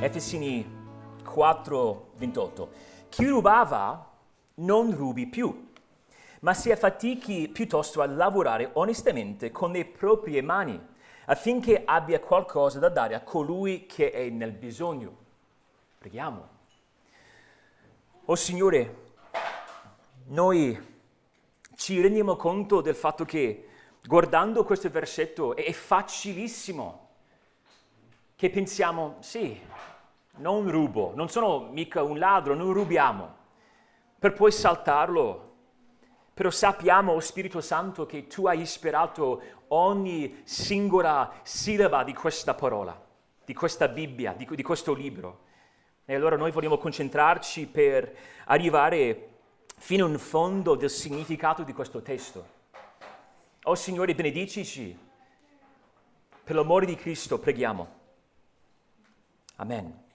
Efesini 4, 28. Chi rubava non rubi più, ma si affatichi piuttosto a lavorare onestamente con le proprie mani, affinché abbia qualcosa da dare a colui che è nel bisogno. Preghiamo. Oh Signore, noi ci rendiamo conto del fatto che guardando questo versetto è facilissimo che pensiamo, sì, non rubo, non sono mica un ladro, non rubiamo, per poi saltarlo. Però sappiamo, oh Spirito Santo, che tu hai ispirato ogni singola sillaba di questa parola, di questa Bibbia, di, di questo libro. E allora noi vogliamo concentrarci per arrivare fino in fondo del significato di questo testo. Oh Signore, benedicici. Per l'amore di Cristo preghiamo. Amen.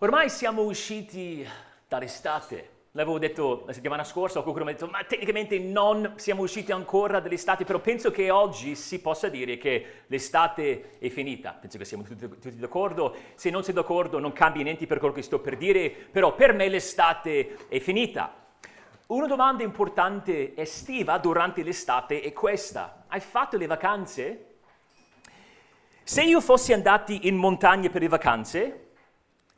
Ormai siamo usciti dall'estate. L'avevo detto la settimana scorsa, qualcuno mi ha detto, ma tecnicamente non siamo usciti ancora dall'estate, però penso che oggi si possa dire che l'estate è finita. Penso che siamo tutti, tutti d'accordo. Se non sei d'accordo non cambia niente per quello che sto per dire, però per me l'estate è finita. Una domanda importante estiva durante l'estate è questa. Hai fatto le vacanze? Se io fossi andato in montagna per le vacanze,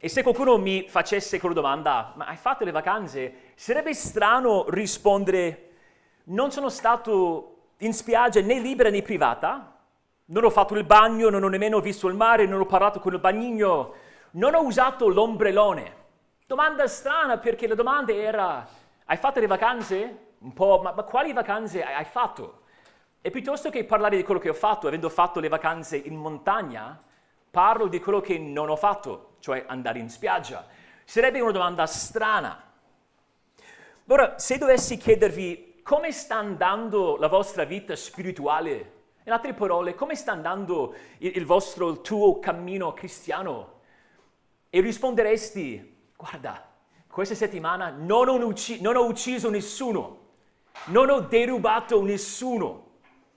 e se qualcuno mi facesse quella domanda, ma hai fatto le vacanze? Sarebbe strano rispondere, non sono stato in spiaggia né libera né privata, non ho fatto il bagno, non ho nemmeno visto il mare, non ho parlato con il bagnino, non ho usato l'ombrellone. Domanda strana perché la domanda era, hai fatto le vacanze? Un po', ma, ma quali vacanze hai fatto? E piuttosto che parlare di quello che ho fatto, avendo fatto le vacanze in montagna, parlo di quello che non ho fatto, cioè andare in spiaggia. Sarebbe una domanda strana. Ora, se dovessi chiedervi come sta andando la vostra vita spirituale, in altre parole, come sta andando il, il vostro, il tuo cammino cristiano, e risponderesti, guarda, questa settimana non ho, ucc- non ho ucciso nessuno, non ho derubato nessuno,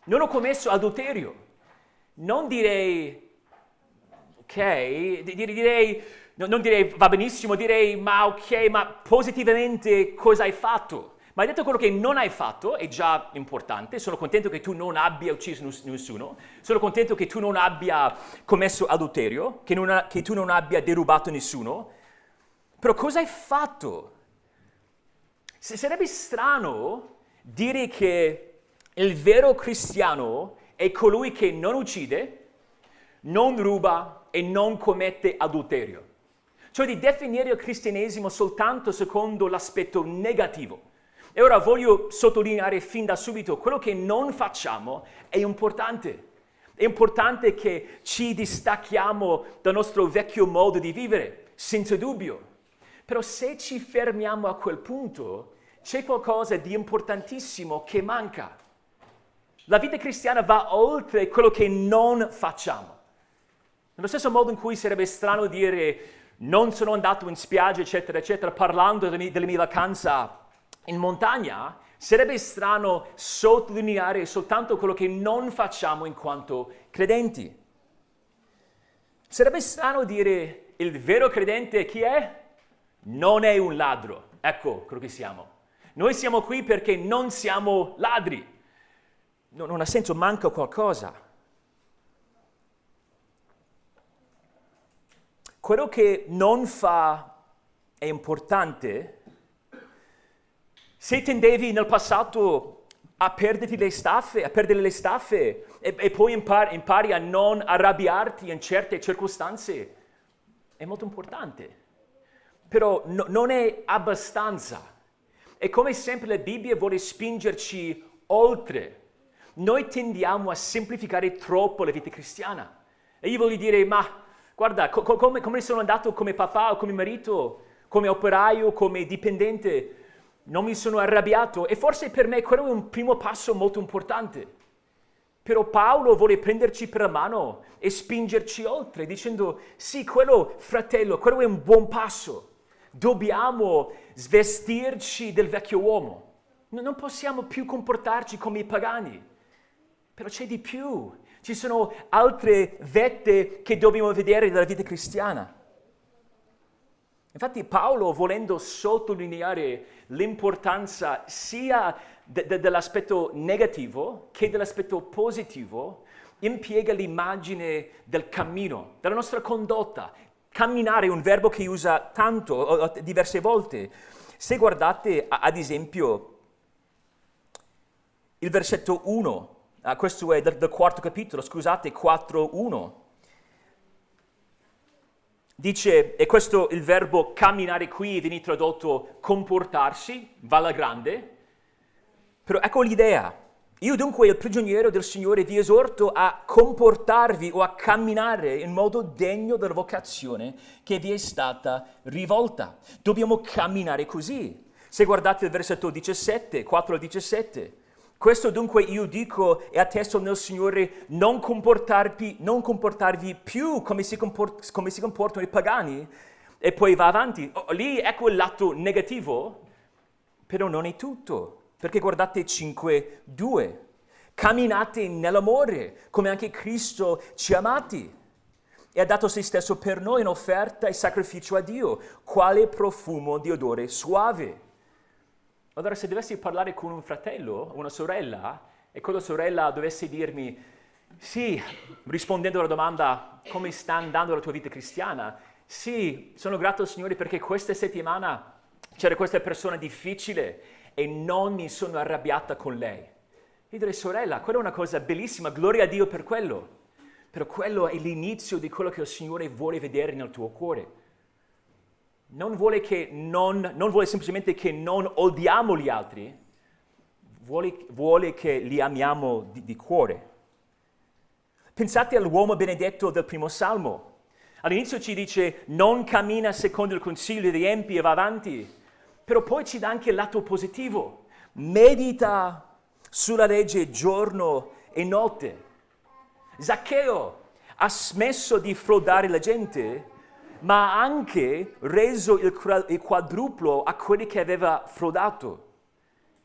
non ho commesso adulterio. Non direi, ok, direi, non direi va benissimo, direi ma ok, ma positivamente cosa hai fatto? Ma hai detto quello che non hai fatto, è già importante, sono contento che tu non abbia ucciso nessuno, sono contento che tu non abbia commesso adulterio, che, ha, che tu non abbia derubato nessuno, però cosa hai fatto? Se sarebbe strano dire che il vero cristiano è colui che non uccide, non ruba, e non commette adulterio. Cioè di definire il cristianesimo soltanto secondo l'aspetto negativo. E ora voglio sottolineare fin da subito, quello che non facciamo è importante. È importante che ci distacchiamo dal nostro vecchio modo di vivere, senza dubbio. Però se ci fermiamo a quel punto, c'è qualcosa di importantissimo che manca. La vita cristiana va oltre quello che non facciamo. Nello stesso modo in cui sarebbe strano dire non sono andato in spiaggia, eccetera, eccetera, parlando delle mie, delle mie vacanze in montagna, sarebbe strano sottolineare soltanto quello che non facciamo in quanto credenti. Sarebbe strano dire il vero credente chi è? Non è un ladro. Ecco quello che siamo. Noi siamo qui perché non siamo ladri. Non ha senso, manca qualcosa. Quello che non fa è importante. Se tendevi nel passato a perderti le staffe, a perdere le staffe e, e poi impari, impari, a non arrabbiarti in certe circostanze, è molto importante. Però no, non è abbastanza. E come sempre la Bibbia vuole spingerci oltre. Noi tendiamo a semplificare troppo la vita cristiana. E io voglio dire, ma Guarda, co- come, come sono andato come papà o come marito, come operaio, come dipendente, non mi sono arrabbiato e forse per me quello è un primo passo molto importante. Però Paolo vuole prenderci per la mano e spingerci oltre, dicendo sì, quello, fratello, quello è un buon passo. Dobbiamo svestirci del vecchio uomo. Non possiamo più comportarci come i pagani. Però c'è di più. Ci sono altre vette che dobbiamo vedere nella vita cristiana. Infatti Paolo, volendo sottolineare l'importanza sia de- de- dell'aspetto negativo che dell'aspetto positivo, impiega l'immagine del cammino, della nostra condotta. Camminare è un verbo che usa tanto, diverse volte. Se guardate ad esempio il versetto 1, questo è del, del quarto capitolo, scusate, 4.1, Dice, e questo il verbo camminare qui viene tradotto comportarsi, va alla grande, però ecco l'idea. Io dunque, il prigioniero del Signore, vi esorto a comportarvi o a camminare in modo degno della vocazione che vi è stata rivolta. Dobbiamo camminare così. Se guardate il versetto 17, 4 al 17, questo dunque io dico e attesto nel Signore non comportarvi, non comportarvi più come si, comport- come si, comportano i pagani. E poi va avanti. Oh, lì ecco il lato negativo, però non è tutto. Perché guardate 5.2. Camminate nell'amore, come anche Cristo ci ha amati e ha dato se stesso per noi in offerta e sacrificio a Dio, quale profumo di odore suave. Allora se dovessi parlare con un fratello o una sorella e quella sorella dovesse dirmi sì, rispondendo alla domanda come sta andando la tua vita cristiana, sì, sono grato al Signore perché questa settimana c'era questa persona difficile e non mi sono arrabbiata con lei. Io direi, sorella, quella è una cosa bellissima, gloria a Dio per quello. Però quello è l'inizio di quello che il Signore vuole vedere nel tuo cuore non vuole, non, non vuole semplicemente che non odiamo gli altri, vuole, vuole che li amiamo di, di cuore. Pensate all'uomo benedetto del primo salmo. All'inizio ci dice non cammina secondo il consiglio degli empi e va avanti, però poi ci dà anche il lato positivo. Medita sulla legge giorno e notte. Zaccheo ha smesso di frodare la gente ma ha anche reso il quadruplo a quelli che aveva frodato.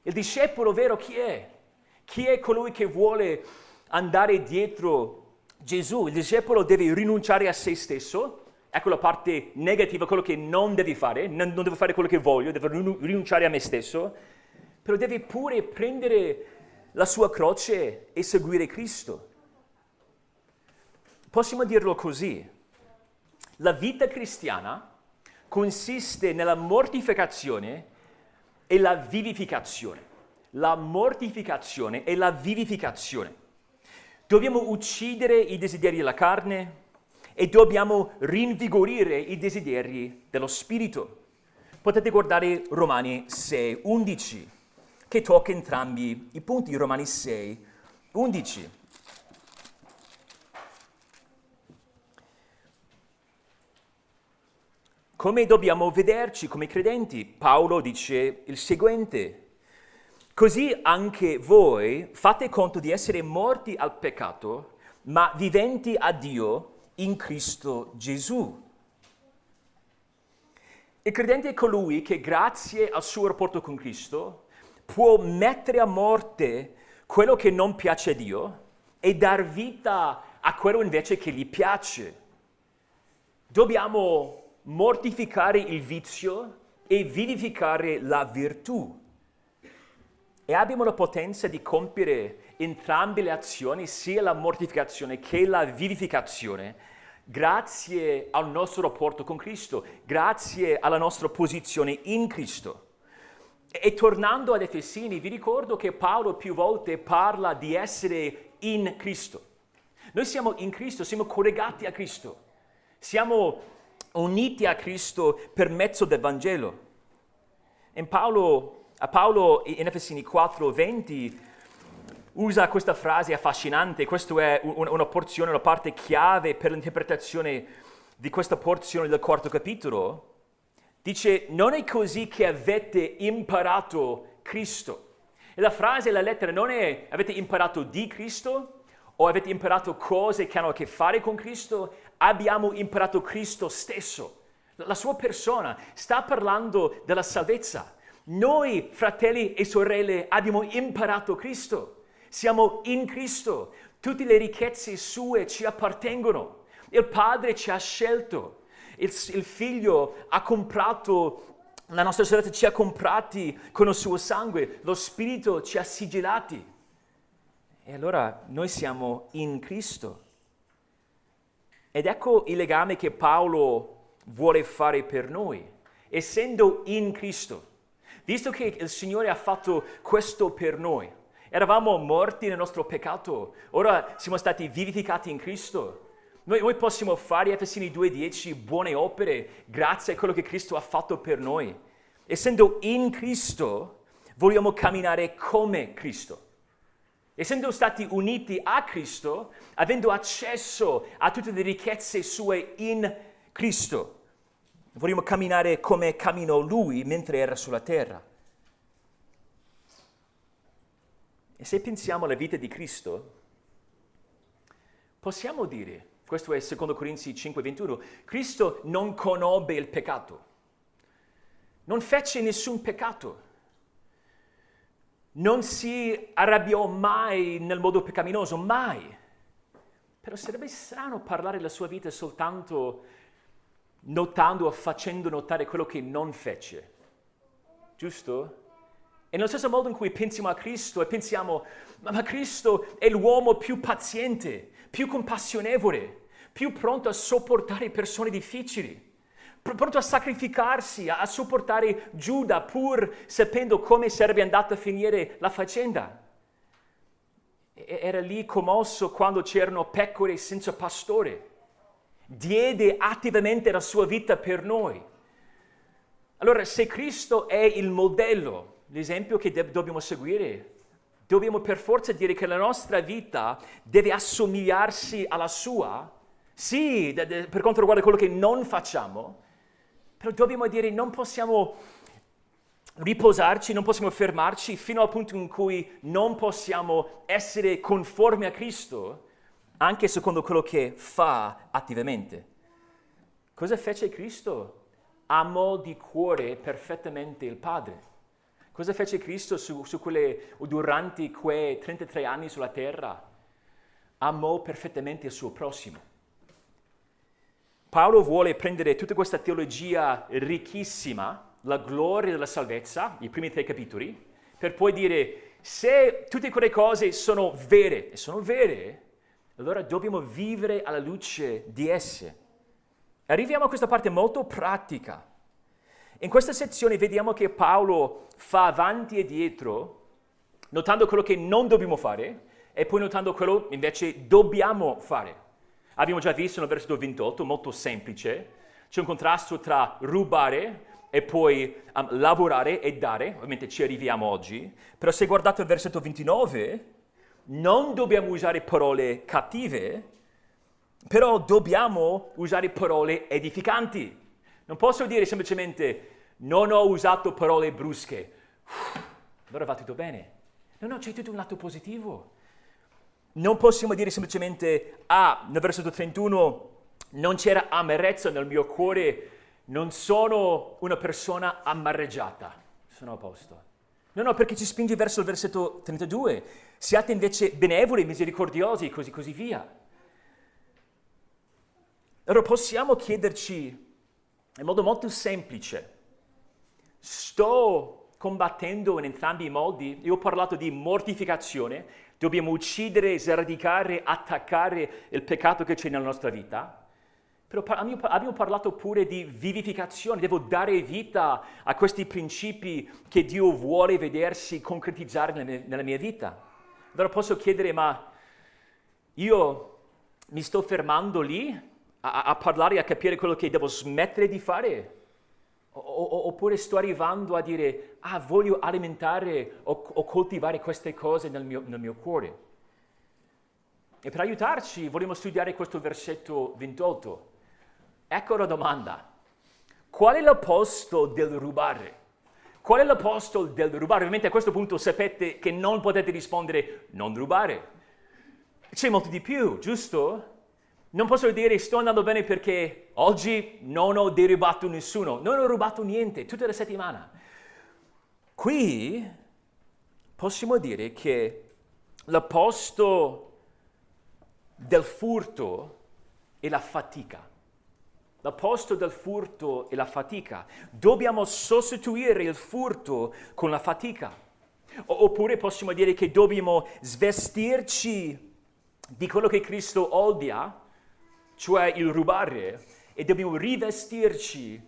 Il discepolo vero chi è? Chi è colui che vuole andare dietro Gesù? Il discepolo deve rinunciare a se stesso, ecco la parte negativa, quello che non devi fare, non, non devo fare quello che voglio, devo rinunciare a me stesso, però deve pure prendere la sua croce e seguire Cristo. Possiamo dirlo così, la vita cristiana consiste nella mortificazione e la vivificazione. La mortificazione e la vivificazione. Dobbiamo uccidere i desideri della carne e dobbiamo rinvigorire i desideri dello spirito. Potete guardare Romani 6, 11, che tocca entrambi i punti. Romani 6, 11. Come dobbiamo vederci come credenti? Paolo dice il seguente. Così anche voi fate conto di essere morti al peccato, ma viventi a Dio in Cristo Gesù. Il credente è colui che grazie al suo rapporto con Cristo può mettere a morte quello che non piace a Dio e dar vita a quello invece che gli piace. Dobbiamo mortificare il vizio e vivificare la virtù. E abbiamo la potenza di compiere entrambe le azioni, sia la mortificazione che la vivificazione, grazie al nostro rapporto con Cristo, grazie alla nostra posizione in Cristo. E tornando ad Efesini, vi ricordo che Paolo più volte parla di essere in Cristo. Noi siamo in Cristo, siamo collegati a Cristo, siamo uniti a Cristo per mezzo del Vangelo. Paolo, a Paolo in Efesini 4:20 usa questa frase affascinante, questa è una porzione, una parte chiave per l'interpretazione di questa porzione del quarto capitolo. Dice, non è così che avete imparato Cristo. E la frase, la lettera non è avete imparato di Cristo o avete imparato cose che hanno a che fare con Cristo, abbiamo imparato Cristo stesso, la sua persona, sta parlando della salvezza. Noi, fratelli e sorelle, abbiamo imparato Cristo, siamo in Cristo, Tutte le ricchezze sue ci appartengono. Il Padre ci ha scelto. Il, il Figlio ha comprato la nostra salvezza, ci ha comprati con il suo sangue. Lo Spirito ci ha sigillati. E allora noi siamo in Cristo. Ed ecco il legame che Paolo vuole fare per noi, essendo in Cristo. Visto che il Signore ha fatto questo per noi, eravamo morti nel nostro peccato, ora siamo stati vivificati in Cristo. Noi, noi possiamo fare, Efesini 2.10, buone opere grazie a quello che Cristo ha fatto per noi. Essendo in Cristo, vogliamo camminare come Cristo. Essendo stati uniti a Cristo, avendo accesso a tutte le ricchezze sue in Cristo, vogliamo camminare come camminò Lui mentre era sulla terra. E se pensiamo alla vita di Cristo, possiamo dire, questo è 2 Corinzi 5:21, Cristo non conobbe il peccato, non fece nessun peccato non si arrabbiò mai nel modo peccaminoso, mai. Però sarebbe strano parlare della sua vita soltanto notando o facendo notare quello che non fece. Giusto? E nello stesso modo in cui pensiamo a Cristo e pensiamo, ma Cristo è l'uomo più paziente, più compassionevole, più pronto a sopportare persone difficili pronto a sacrificarsi, a, sopportare Giuda pur sapendo come sarebbe andata a finire la faccenda. Era lì commosso quando c'erano pecore senza pastore. Diede attivamente la sua vita per noi. Allora, se Cristo è il modello, l'esempio che de- dobbiamo seguire, dobbiamo per forza dire che la nostra vita deve assomigliarsi alla sua, sì, de- de- per quanto riguarda quello che non facciamo, però dobbiamo dire non possiamo riposarci, non possiamo fermarci fino al punto in cui non possiamo essere conformi a Cristo, anche secondo quello che fa attivamente. Cosa fece Cristo? Amò di cuore perfettamente il Padre. Cosa fece Cristo su, su quelle, durante quei 33 anni sulla terra? Amò perfettamente il suo prossimo. Paolo vuole prendere tutta questa teologia ricchissima, la gloria della salvezza, i primi tre capitoli, per poi dire se tutte quelle cose sono vere, e sono vere, allora dobbiamo vivere alla luce di esse. Arriviamo a questa parte molto pratica. In questa sezione vediamo che Paolo fa avanti e dietro, notando quello che non dobbiamo fare e poi notando quello invece dobbiamo fare. Abbiamo già visto nel versetto 28, molto semplice, c'è un contrasto tra rubare e poi um, lavorare e dare, ovviamente ci arriviamo oggi, però se guardate il versetto 29, non dobbiamo usare parole cattive, però dobbiamo usare parole edificanti. Non posso dire semplicemente non ho usato parole brusche, allora va tutto bene. No, no, c'è tutto un lato positivo non possiamo dire semplicemente, ah, nel versetto 31 non c'era amarezza nel mio cuore, non sono una persona amareggiata, sono a posto. No, no, perché ci spinge verso il versetto 32, siate invece benevoli, misericordiosi, così così via. Allora possiamo chiederci in modo molto semplice, sto combattendo in entrambi i modi? Io ho parlato di mortificazione, Dobbiamo uccidere, sradicare, attaccare il peccato che c'è nella nostra vita. Però abbiamo parlato pure di vivificazione, devo dare vita a questi principi che Dio vuole vedersi concretizzare nella mia vita. Allora posso chiedere, ma io mi sto fermando lì a, a parlare, a capire quello che devo smettere di fare? Oppure sto arrivando a dire, ah, voglio alimentare o, o coltivare queste cose nel mio, nel mio, cuore. E per aiutarci vogliamo studiare questo versetto 28. Ecco la domanda. Qual è l'opposto del rubare? Qual è l'opposto del rubare? Ovviamente a questo punto sapete che non potete rispondere non rubare. C'è molto di più, giusto? Non posso dire sto andando bene perché oggi non ho derubato nessuno, non ho rubato niente tutta la settimana. Qui possiamo dire che l'opposto del furto è la fatica. L'opposto del furto è la fatica. Dobbiamo sostituire il furto con la fatica. Oppure possiamo dire che dobbiamo svestirci di quello che Cristo odia, cioè il rubare, e dobbiamo rivestirci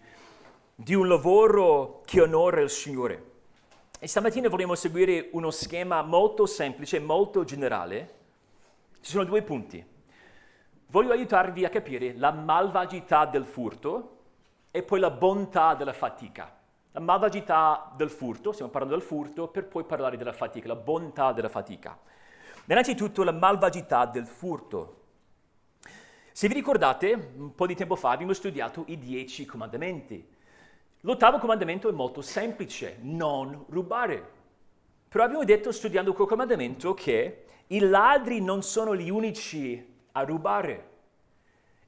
di un lavoro che onora il Signore. E stamattina vogliamo seguire uno schema molto semplice, molto generale. Ci sono due punti. Voglio aiutarvi a capire la malvagità del furto e poi la bontà della fatica. La malvagità del furto, stiamo parlando del furto, per poi parlare della fatica, la bontà della fatica. Innanzitutto la malvagità del furto. Se vi ricordate, un po' di tempo fa abbiamo studiato i dieci comandamenti. L'ottavo comandamento è molto semplice, non rubare. Però abbiamo detto studiando quel comandamento che i ladri non sono gli unici a rubare.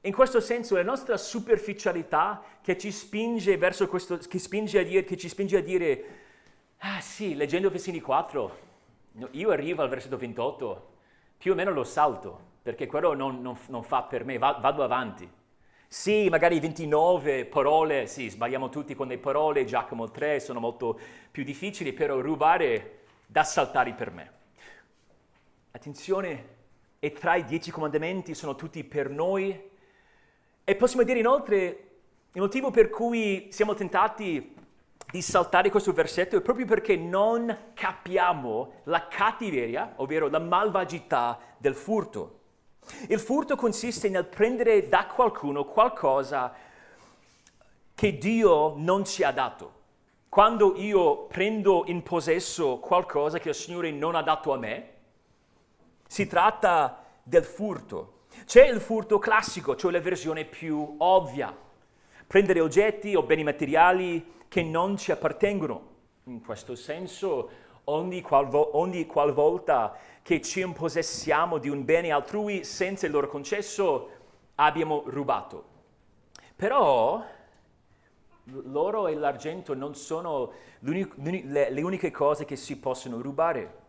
In questo senso la nostra superficialità che ci spinge questo, che, spinge a dire, che ci spinge a dire, ah sì, leggendo Vessini 4, io arrivo al versetto 28, più o meno lo salto, perché quello non, non, non fa per me, vado avanti. Sì, magari 29 parole, sì, sbagliamo tutti con le parole, Giacomo 3 sono molto più difficili, però rubare da saltare per me. Attenzione, e tra i dieci comandamenti sono tutti per noi. E possiamo dire inoltre, il motivo per cui siamo tentati di saltare questo versetto è proprio perché non capiamo la cattiveria, ovvero la malvagità del furto. Il furto consiste nel prendere da qualcuno qualcosa che Dio non ci ha dato. Quando io prendo in possesso qualcosa che il Signore non ha dato a me, si tratta del furto. C'è il furto classico, cioè la versione più ovvia. Prendere oggetti o beni materiali che non ci appartengono. In questo senso, ogni, qualvo- ogni qualvolta che ci impossessiamo di un bene altrui senza il loro concesso, abbiamo rubato. Però l'oro e l'argento non sono le, le uniche cose che si possono rubare.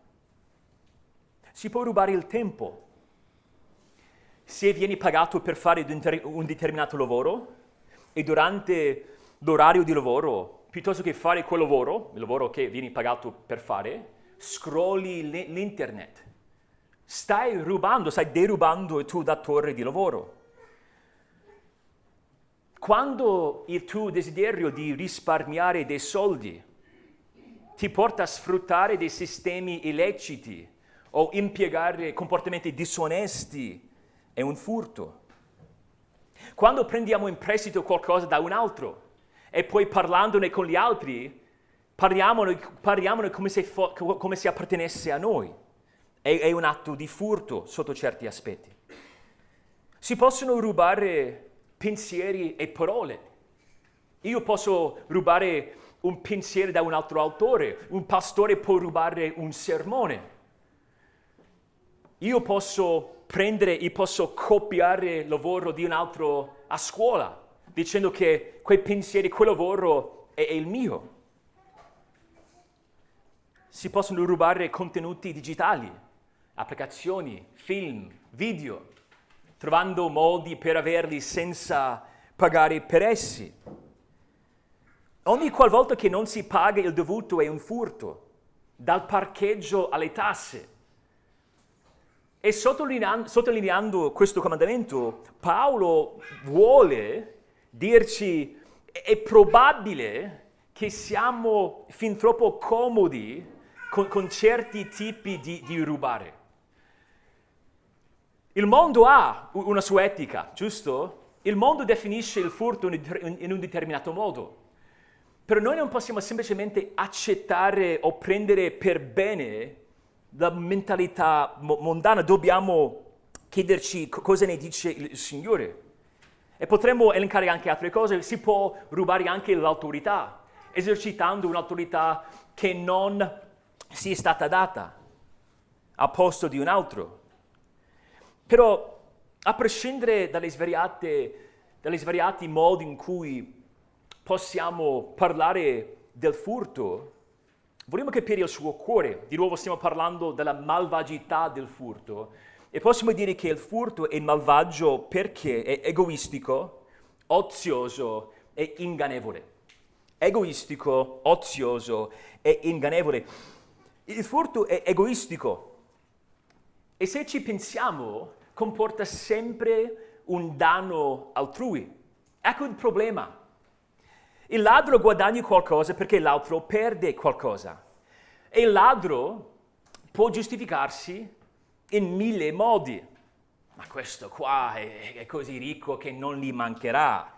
Si può rubare il tempo. Se vieni pagato per fare un determinato lavoro e durante l'orario di lavoro, piuttosto che fare quel lavoro, il lavoro che vieni pagato per fare, scrolli l'internet. Stai rubando, stai derubando il tuo datore di lavoro. Quando il tuo desiderio di risparmiare dei soldi ti porta a sfruttare dei sistemi illeciti o impiegare comportamenti disonesti, è un furto. Quando prendiamo in prestito qualcosa da un altro e poi parlandone con gli altri, Parliamone, parliamone come, se fo, come, se appartenesse a noi. È, è un atto di furto sotto certi aspetti. Si possono rubare pensieri e parole. Io posso rubare un pensiero da un altro autore, un pastore può rubare un sermone. Io posso prendere, io posso copiare il lavoro di un altro a scuola, dicendo che quei pensieri, quel lavoro è, è il mio si possono rubare contenuti digitali, applicazioni, film, video, trovando modi per averli senza pagare per essi. Ogni qualvolta che non si paga il dovuto è un furto, dal parcheggio alle tasse. E sottolineando, sottolineando questo comandamento, Paolo vuole dirci è probabile che siamo fin troppo comodi con, con certi tipi di, di rubare. Il mondo ha una sua etica, giusto? Il mondo definisce il furto in un determinato modo. Però noi non possiamo semplicemente accettare o prendere per bene la mentalità mondana, dobbiamo chiederci cosa ne dice il Signore. E potremmo elencare anche altre cose, si può rubare anche l'autorità, esercitando un'autorità che non si è stata data a posto di un altro. Però, a prescindere dalle svariate, dalle svariati modi in cui possiamo parlare del furto, vogliamo capire il suo cuore. Di nuovo stiamo parlando della malvagità del furto. E possiamo dire che il furto è malvagio perché è egoistico, ozioso e ingannevole. Egoistico, ozioso e ingannevole. Il furto è egoistico e se ci pensiamo comporta sempre un danno altrui. Ecco il problema. Il ladro guadagna qualcosa perché l'altro perde qualcosa. E il ladro può giustificarsi in mille modi. Ma questo qua è, è così ricco che non gli mancherà.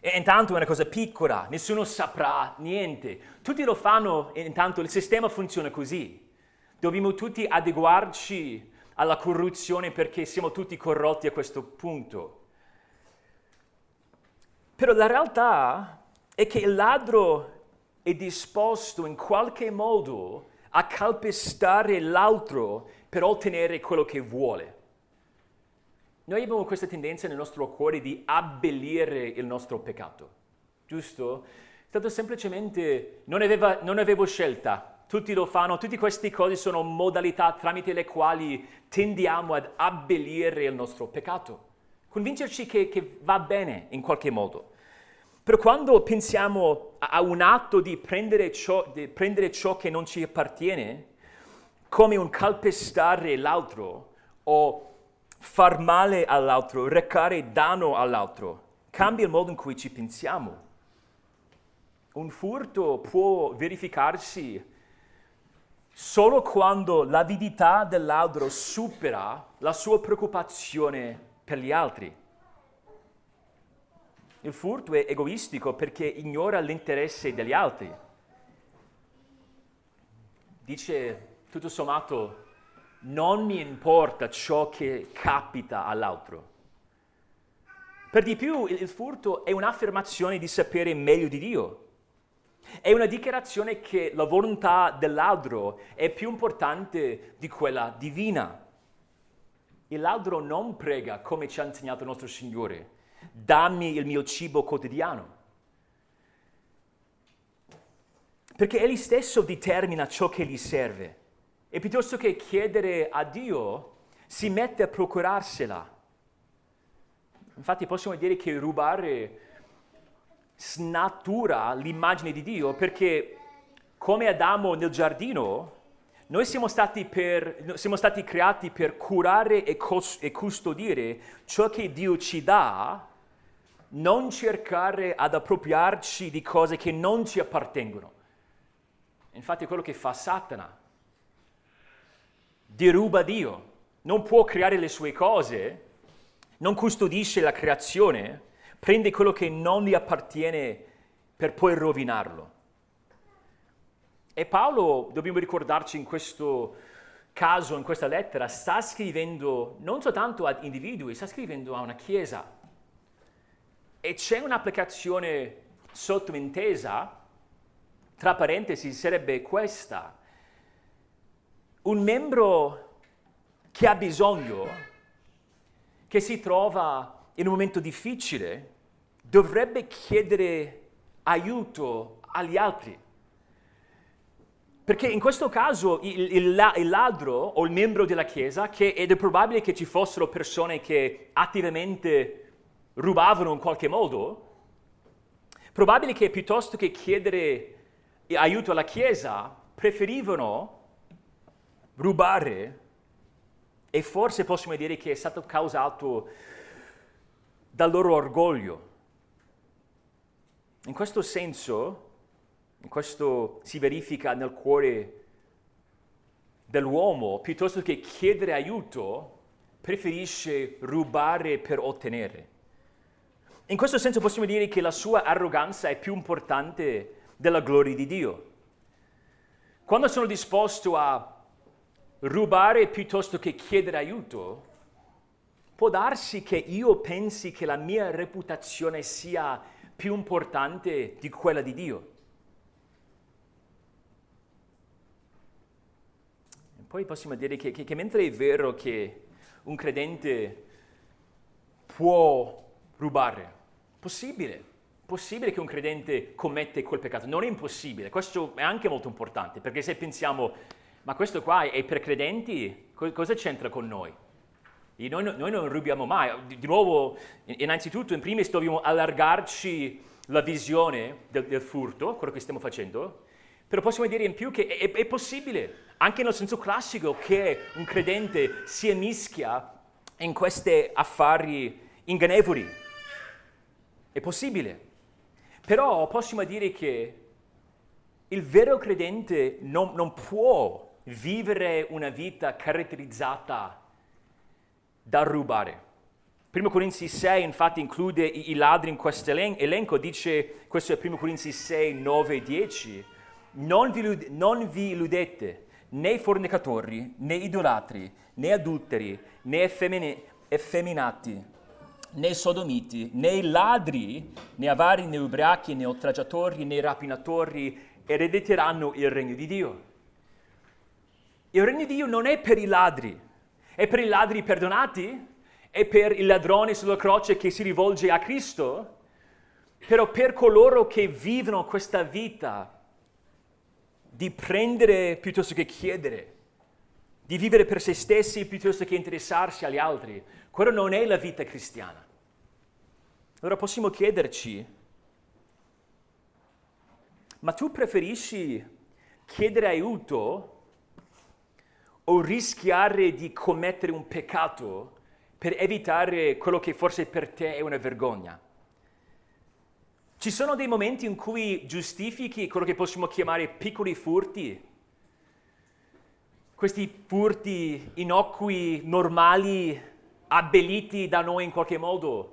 E intanto è una cosa piccola, nessuno saprà niente. Tutti lo fanno e intanto il sistema funziona così. Dobbiamo tutti adeguarci alla corruzione perché siamo tutti corrotti a questo punto. Però la realtà è che il ladro è disposto in qualche modo a calpestare l'altro per ottenere quello che vuole. Noi abbiamo questa tendenza nel nostro cuore di abbellire il nostro peccato, giusto? È stato semplicemente, non, aveva, non avevo scelta, tutti lo fanno, tutte queste cose sono modalità tramite le quali tendiamo ad abbellire il nostro peccato, convincerci che, che va bene in qualche modo. Però quando pensiamo a un atto di prendere, ciò, di prendere ciò che non ci appartiene come un calpestare l'altro o far male all'altro, recare danno all'altro, cambia il modo in cui ci pensiamo. Un furto può verificarsi solo quando l'avidità dell'altro supera la sua preoccupazione per gli altri. Il furto è egoistico perché ignora l'interesse degli altri. Dice tutto sommato, non mi importa ciò che capita all'altro. Per di più, il, furto è un'affermazione di sapere meglio di Dio. È una dichiarazione che la volontà dell'altro è più importante di quella divina. Il ladro non prega come ci ha insegnato il nostro Signore dammi il mio cibo quotidiano. Perché Egli stesso determina ciò che gli serve e piuttosto che chiedere a Dio si mette a procurarsela. Infatti possiamo dire che rubare snatura l'immagine di Dio perché come Adamo nel giardino, noi siamo stati, per, siamo stati creati per curare e, cos- e custodire ciò che Dio ci dà non cercare ad appropriarci di cose che non ci appartengono. Infatti è quello che fa Satana. Deruba Dio, non può creare le sue cose, non custodisce la creazione, prende quello che non gli appartiene per poi rovinarlo. E Paolo, dobbiamo ricordarci in questo caso, in questa lettera, sta scrivendo non soltanto ad individui, sta scrivendo a una chiesa e c'è un'applicazione sottointesa, tra parentesi sarebbe questa. Un membro che ha bisogno, che si trova in un momento difficile, dovrebbe chiedere aiuto agli altri. Perché in questo caso il, il, il, ladro o il membro della Chiesa, che ed è probabile che ci fossero persone che attivamente rubavano in qualche modo, probabile che piuttosto che chiedere aiuto alla Chiesa, preferivano rubare e forse possiamo dire che è stato causato dal loro orgoglio. In questo senso, in questo si verifica nel cuore dell'uomo, piuttosto che chiedere aiuto, preferisce rubare per ottenere. In questo senso possiamo dire che la sua arroganza è più importante della gloria di Dio. Quando sono disposto a rubare piuttosto che chiedere aiuto, può darsi che io pensi che la mia reputazione sia più importante di quella di Dio. E poi possiamo dire che, che, che mentre è vero che un credente può rubare, Possibile, possibile che un credente commette quel peccato, non è impossibile, questo è anche molto importante, perché se pensiamo, ma questo qua è per credenti, cosa c'entra con noi? Noi, noi, non rubiamo mai. Di, nuovo, innanzitutto, in primis dobbiamo allargarci la visione del, del, furto, quello che stiamo facendo, però possiamo dire in più che è, è possibile, anche nel senso classico, che un credente si mischia in questi affari ingannevoli. È possibile. Però possiamo dire che il vero credente non, non può vivere una vita caratterizzata da rubare. 1 Corinzi 6 infatti include i, ladri in questo elenco, dice, questo è 1 Corinzi 6, 9 e 10, non vi, non vi illudete, né fornicatori, né idolatri, né adulteri, né effemini, effeminati, né sodomiti, né ladri, né avari, né ubriachi, né oltraggiatori, né rapinatori erediteranno il regno di Dio. Il regno di Dio non è per i ladri, è per i ladri perdonati, è per il ladrone sulla croce che si rivolge a Cristo, però per coloro che vivono questa vita di prendere piuttosto che chiedere, di vivere per se stessi piuttosto che interessarsi agli altri, quella non è la vita cristiana. Allora possiamo chiederci, ma tu preferisci chiedere aiuto o rischiare di commettere un peccato per evitare quello che forse per te è una vergogna? Ci sono dei momenti in cui giustifichi quello che possiamo chiamare piccoli furti, questi furti innocui, normali, abbelliti da noi in qualche modo.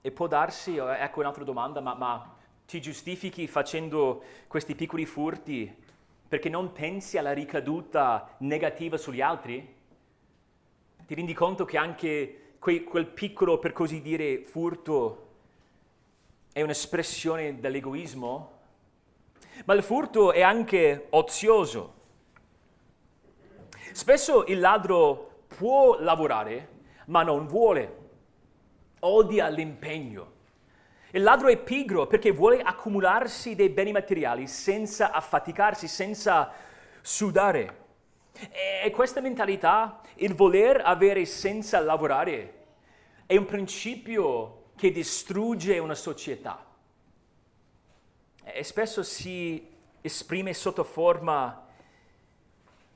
E può darsi, ecco un'altra domanda, ma, ma ti giustifichi facendo questi piccoli furti perché non pensi alla ricaduta negativa sugli altri? Ti rendi conto che anche quel, quel piccolo, per così dire, furto è un'espressione dell'egoismo? Ma il furto è anche ozioso. Spesso il ladro può lavorare, ma non vuole. Odia l'impegno il ladro è pigro perché vuole accumularsi dei beni materiali senza affaticarsi, senza sudare. E questa mentalità, il voler avere senza lavorare, è un principio che distrugge una società. E spesso si esprime sotto forma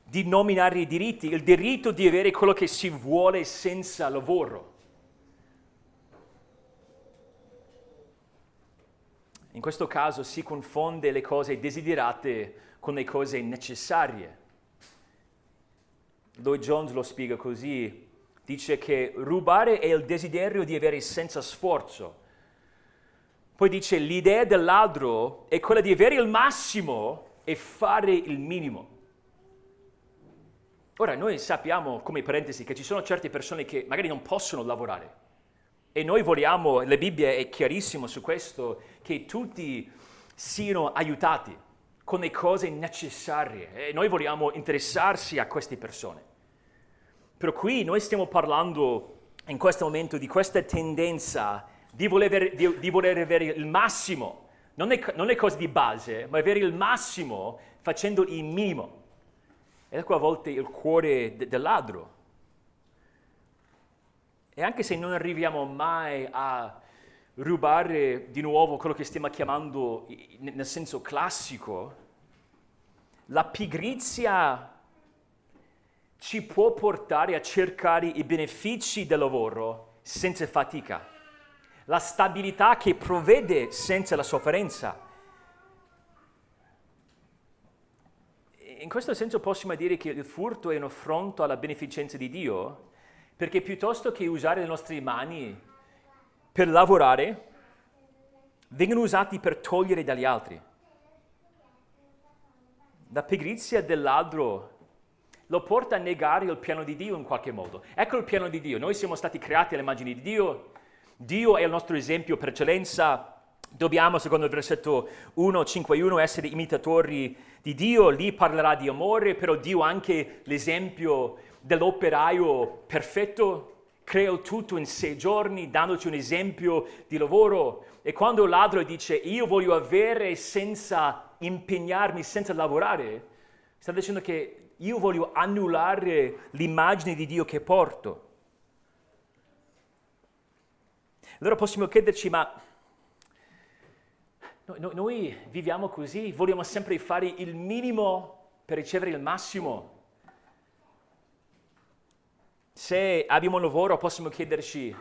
di nominare i diritti, il diritto di avere quello che si vuole senza lavoro. In questo caso si confonde le cose desiderate con le cose necessarie. Lloyd Jones lo spiega così, dice che rubare è il desiderio di avere senza sforzo. Poi dice l'idea del ladro è quella di avere il massimo e fare il minimo. Ora, noi sappiamo, come parentesi, che ci sono certe persone che magari non possono lavorare e noi vogliamo, la Bibbia è chiarissima su questo, che tutti siano aiutati con le cose necessarie e noi vogliamo interessarsi a queste persone. Però qui noi stiamo parlando in questo momento di questa tendenza di voler, di, di voler avere il massimo, non le, non le, cose di base, ma avere il massimo facendo il minimo. Ed ecco a volte il cuore de, del ladro e anche se non arriviamo mai a rubare di nuovo quello che stiamo chiamando nel senso classico, la pigrizia ci può portare a cercare i benefici del lavoro senza fatica, la stabilità che provvede senza la sofferenza. In questo senso possiamo dire che il furto è un affronto alla beneficenza di Dio, perché piuttosto che usare le nostre mani per lavorare, vengono usati per togliere dagli altri. La pigrizia del ladro lo porta a negare il piano di Dio in qualche modo. Ecco il piano di Dio. Noi siamo stati creati all'immagine di Dio. Dio è il nostro esempio per eccellenza. Dobbiamo, secondo il versetto 1, 5 1, essere imitatori di Dio. Lì parlerà di amore, però Dio ha anche l'esempio dell'operaio perfetto, creò tutto in sei giorni, dandoci un esempio di lavoro. E quando il ladro dice io voglio avere senza impegnarmi, senza lavorare, sta dicendo che io voglio annullare l'immagine di Dio che porto. Allora possiamo chiederci, ma noi viviamo così, vogliamo sempre fare il minimo per ricevere il massimo. Se abbiamo un lavoro possiamo chiederci,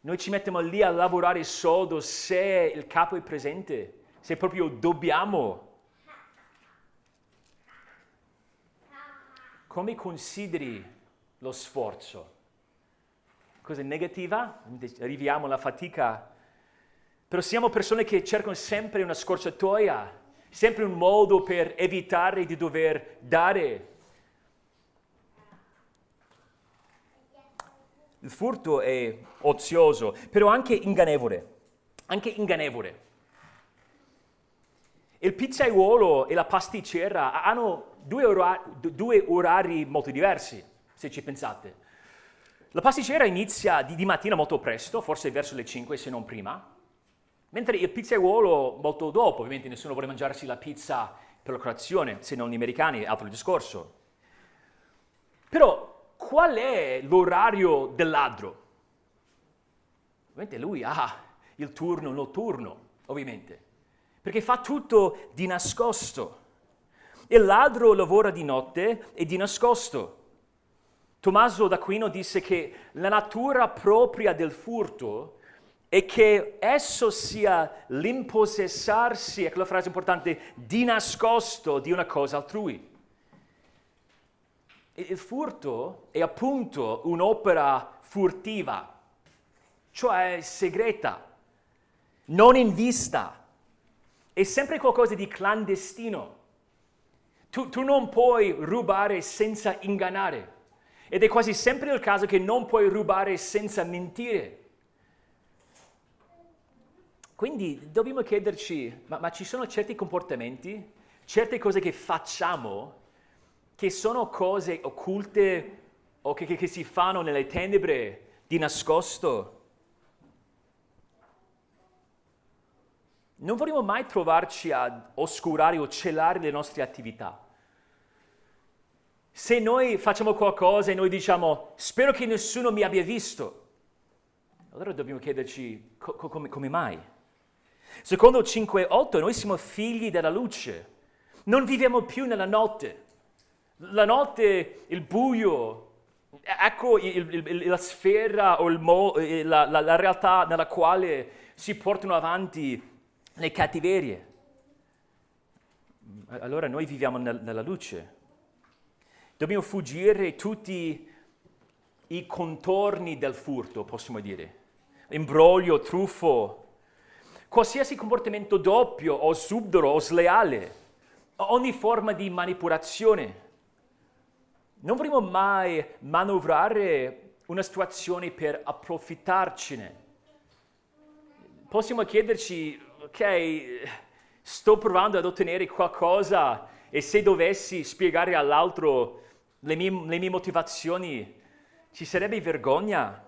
noi ci mettiamo lì a lavorare sodo se il capo è presente, se proprio dobbiamo. Come consideri lo sforzo? Cosa negativa? Arriviamo alla fatica. Però siamo persone che cercano sempre una scorciatoia, sempre un modo per evitare di dover dare. Il furto è ozioso, però anche ingannevole. Anche ingannevole. Il pizzaiuolo e la pasticcera hanno due, orari, due orari molto diversi, se ci pensate. La pasticcera inizia di, di, mattina molto presto, forse verso le 5 se non prima, mentre il pizzaiuolo molto dopo, ovviamente nessuno vuole mangiarsi la pizza per la colazione, se non gli americani, altro discorso. Però qual è l'orario del ladro? Ovviamente lui ha il turno notturno, ovviamente, perché fa tutto di nascosto. Il ladro lavora di notte e di nascosto. Tommaso d'Aquino disse che la natura propria del furto è che esso sia l'impossessarsi, ecco la frase importante, di nascosto di una cosa altrui. Il furto è appunto un'opera furtiva, cioè segreta, non in vista, è sempre qualcosa di clandestino. Tu, tu non puoi rubare senza ingannare. Ed è quasi sempre il caso che non puoi rubare senza mentire. Quindi dobbiamo chiederci, ma, ma, ci sono certi comportamenti, certe cose che facciamo, che sono cose occulte o che, che, che si fanno nelle tenebre di nascosto? Non vogliamo mai trovarci a oscurare o celare le nostre attività. Se noi facciamo qualcosa e noi diciamo spero che nessuno mi abbia visto, allora dobbiamo chiederci co- come, come mai. Secondo 5.8 noi siamo figli della luce, non viviamo più nella notte. La notte, il buio, ecco il, il, la sfera o mo, eh, la, la, la realtà nella quale si portano avanti le cattiverie. Allora noi viviamo nel, nella luce. Dobbiamo fuggire tutti i contorni del furto, possiamo dire. Imbroglio, truffo, qualsiasi comportamento doppio o subdolo o sleale, ogni forma di manipolazione. Non vorremmo mai manovrare una situazione per approfittarcene. Possiamo chiederci, ok, sto provando ad ottenere qualcosa e se dovessi spiegare all'altro le mie, le mie motivazioni, ci sarebbe vergogna.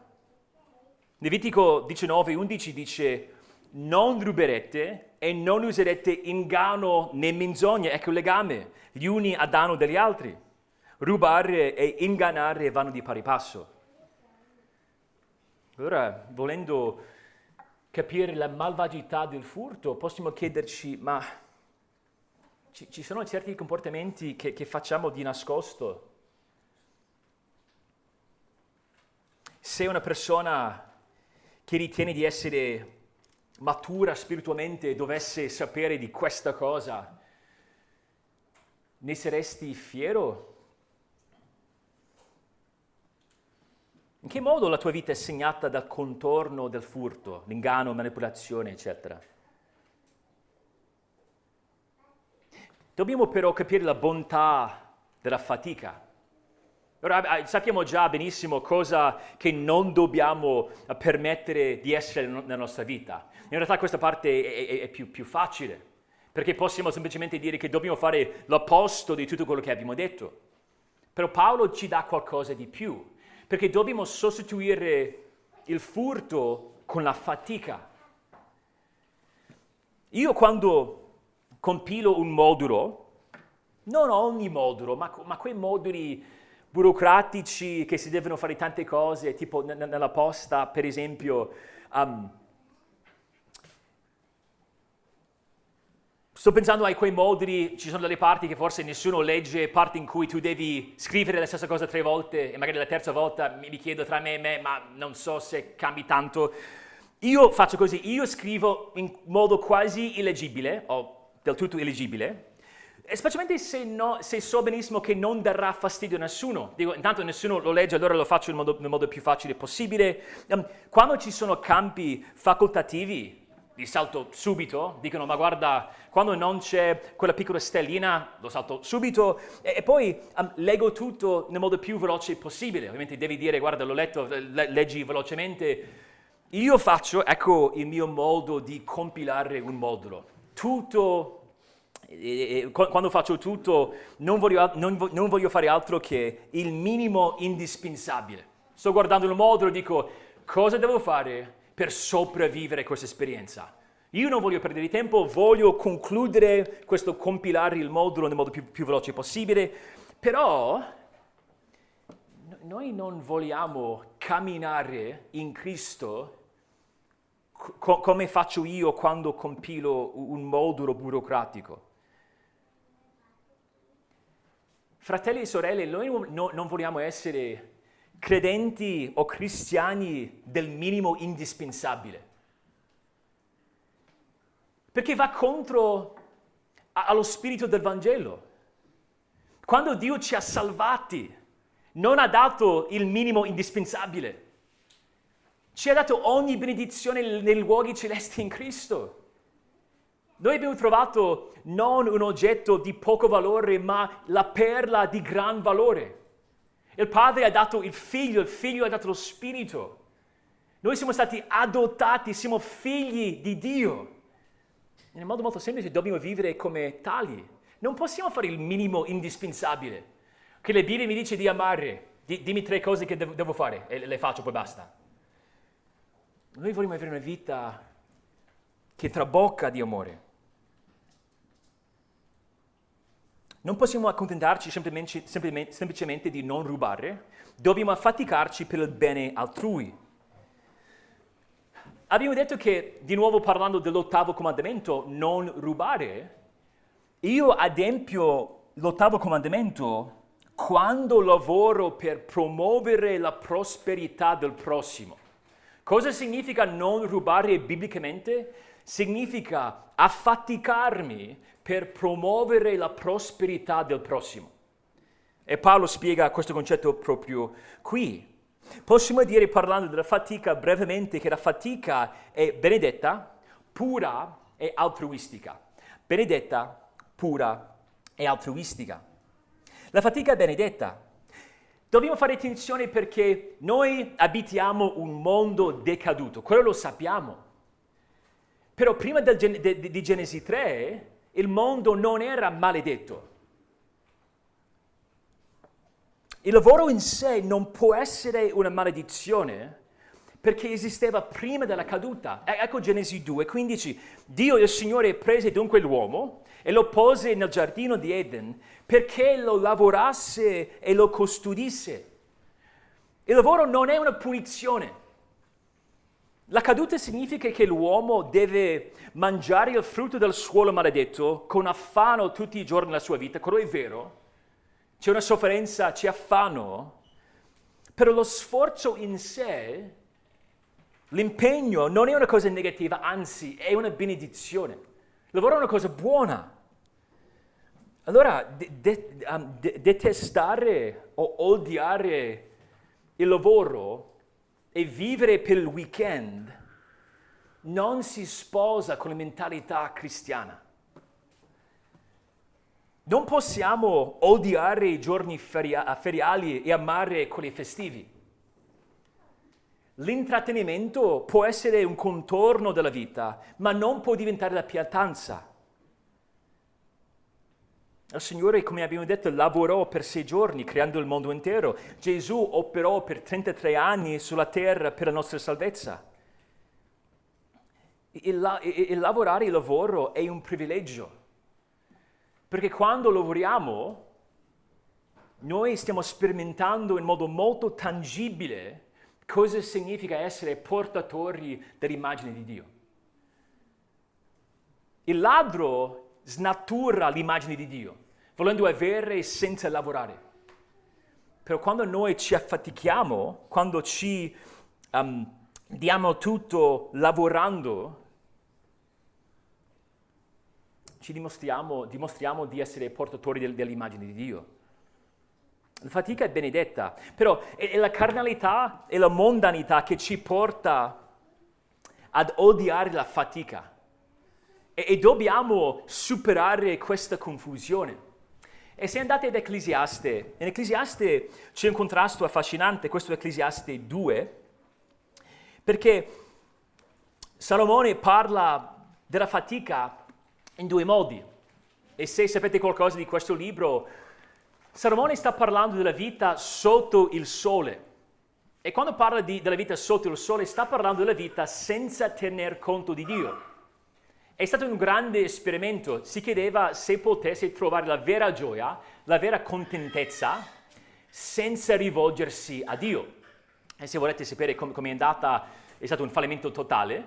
Levitico 19:11 dice non ruberete e non userete inganno né menzogna, ecco il legame, gli uni a danno degli altri. Rubare e ingannare vanno di pari passo. Allora, volendo capire la malvagità del furto, possiamo chiederci, ma ci, ci sono certi comportamenti che, che facciamo di nascosto Se una persona che ritiene di essere matura spiritualmente dovesse sapere di questa cosa, ne saresti fiero? In che modo la tua vita è segnata dal contorno del furto, l'inganno, manipolazione, eccetera? Dobbiamo però capire la bontà della fatica. Ora, sappiamo già benissimo cosa che non dobbiamo permettere di essere nella nostra vita. In realtà questa parte è, è, è più, più, facile, perché possiamo semplicemente dire che dobbiamo fare l'opposto di tutto quello che abbiamo detto. Però Paolo ci dà qualcosa di più, perché dobbiamo sostituire il furto con la fatica. Io quando compilo un modulo, Non ogni modulo, ma, ma quei moduli burocratici che si devono fare tante cose, tipo n- nella posta, per esempio. Um, Sto pensando a quei moduli, ci sono delle parti che forse nessuno legge, parti in cui tu devi scrivere la stessa cosa tre volte e magari la terza volta mi, mi chiedo tra me e me, ma non so se cambi tanto. Io faccio così, io scrivo in modo quasi illeggibile o del tutto illeggibile, specialmente se, no, se, so benissimo che non darà fastidio a nessuno. Dico, intanto nessuno lo legge, allora lo faccio nel modo, nel modo più facile possibile. Um, quando ci sono campi facoltativi, li salto subito, dicono ma guarda, quando non c'è quella piccola stellina, lo salto subito e, e poi um, leggo tutto nel modo più veloce possibile. Ovviamente devi dire guarda, l'ho letto, le, leggi velocemente. Io faccio, ecco il mio modo di compilare un modulo. Tutto quando faccio tutto non voglio, non, non voglio, fare altro che il minimo indispensabile. Sto guardando il modulo e dico cosa devo fare per sopravvivere a questa esperienza. Io non voglio perdere tempo, voglio concludere questo compilare il modulo nel modo più, più veloce possibile, però noi non vogliamo camminare in Cristo co- come faccio io quando compilo un modulo burocratico. Fratelli e sorelle, noi no, non vogliamo essere credenti o cristiani del minimo indispensabile. Perché va contro allo spirito del Vangelo. Quando Dio ci ha salvati, non ha dato il minimo indispensabile. Ci ha dato ogni benedizione nei luoghi celesti in Cristo. Noi abbiamo trovato non un oggetto di poco valore, ma la perla di gran valore. Il padre ha dato il figlio, il figlio ha dato lo spirito. Noi siamo stati adottati, siamo figli di Dio. In modo molto semplice dobbiamo vivere come tali. Non possiamo fare il minimo indispensabile. Che le Bibbia mi dice di amare, di, dimmi tre cose che devo fare e le faccio poi basta. Noi vogliamo avere una vita che trabocca di amore. Non possiamo accontentarci semplicemente, semplicemente, semplicemente di non rubare, dobbiamo affaticarci per il bene altrui. Abbiamo detto che, di nuovo parlando dell'ottavo comandamento, non rubare, io adempio l'ottavo comandamento quando lavoro per promuovere la prosperità del prossimo. Cosa significa non rubare biblicamente? Significa affaticarmi per promuovere la prosperità del prossimo. E Paolo spiega questo concetto proprio qui. Possiamo dire, parlando della fatica brevemente, che la fatica è benedetta, pura e altruistica. Benedetta, pura e altruistica. La fatica è benedetta. Dobbiamo fare attenzione perché noi abitiamo un mondo decaduto, quello lo sappiamo. Però prima del, di Genesi 3 il mondo non era maledetto. Il lavoro in sé non può essere una maledizione perché esisteva prima della caduta. Ecco Genesi 2, 15. Dio il Signore prese dunque l'uomo e lo pose nel giardino di Eden perché lo lavorasse e lo custodisse. Il lavoro non è una punizione. La caduta significa che l'uomo deve mangiare il frutto del suolo maledetto con affanno tutti i giorni della sua vita, quello è vero. C'è una sofferenza, c'è affanno, però lo sforzo in sé, l'impegno non è una cosa negativa, anzi è una benedizione. Il lavoro è una cosa buona. Allora, de- de- um, de- detestare o odiare il lavoro e vivere per il weekend non si sposa con la mentalità cristiana. Non possiamo odiare i giorni feria- feriali e amare quelli festivi. L'intrattenimento può essere un contorno della vita, ma non può diventare la pietanza. Il Signore, come abbiamo detto, lavorò per sei giorni creando il mondo intero. Gesù operò per 33 anni sulla terra per la nostra salvezza. Il, il, il lavorare il lavoro è un privilegio. Perché quando lavoriamo, noi stiamo sperimentando in modo molto tangibile cosa significa essere portatori dell'immagine di Dio. Il ladro snatura l'immagine di Dio, volendo avere senza lavorare. Però quando noi ci affatichiamo, quando ci um, diamo tutto lavorando, ci dimostriamo, dimostriamo di essere portatori del, dell'immagine di Dio. La fatica è benedetta, però è, è la carnalità e la mondanità che ci porta ad odiare la fatica. E, e dobbiamo superare questa confusione. E se andate ad Ecclesiaste, in Ecclesiaste c'è un contrasto affascinante, questo è Ecclesiaste 2, perché Salomone parla della fatica in due modi. E se sapete qualcosa di questo libro, Salomone sta parlando della vita sotto il sole. E quando parla di, della vita sotto il sole, sta parlando della vita senza tener conto di Dio. È stato un grande esperimento, si chiedeva se potesse trovare la vera gioia, la vera contentezza, senza rivolgersi a Dio. E se volete sapere com- come è andata, è stato un fallimento totale.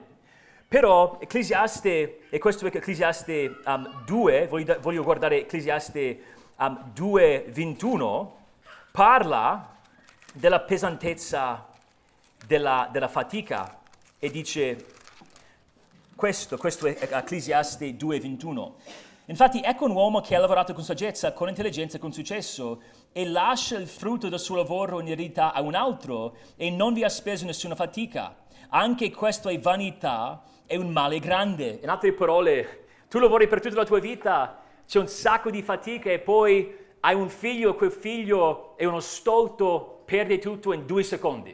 Però Ecclesiaste, e questo è Ecclesiaste um, 2, voglio, voglio, guardare Ecclesiaste um, 2, 21, parla della pesantezza della, della fatica e dice questo, questo è Ecclesiaste 2,21. Infatti ecco un uomo che ha lavorato con saggezza, con intelligenza, con successo e lascia il frutto del suo lavoro in eredità a un altro e non vi ha speso nessuna fatica. Anche questo è vanità e un male grande. In altre parole, tu lavori per tutta la tua vita, c'è un sacco di fatica e poi hai un figlio, quel figlio è uno stolto, perde tutto in due secondi.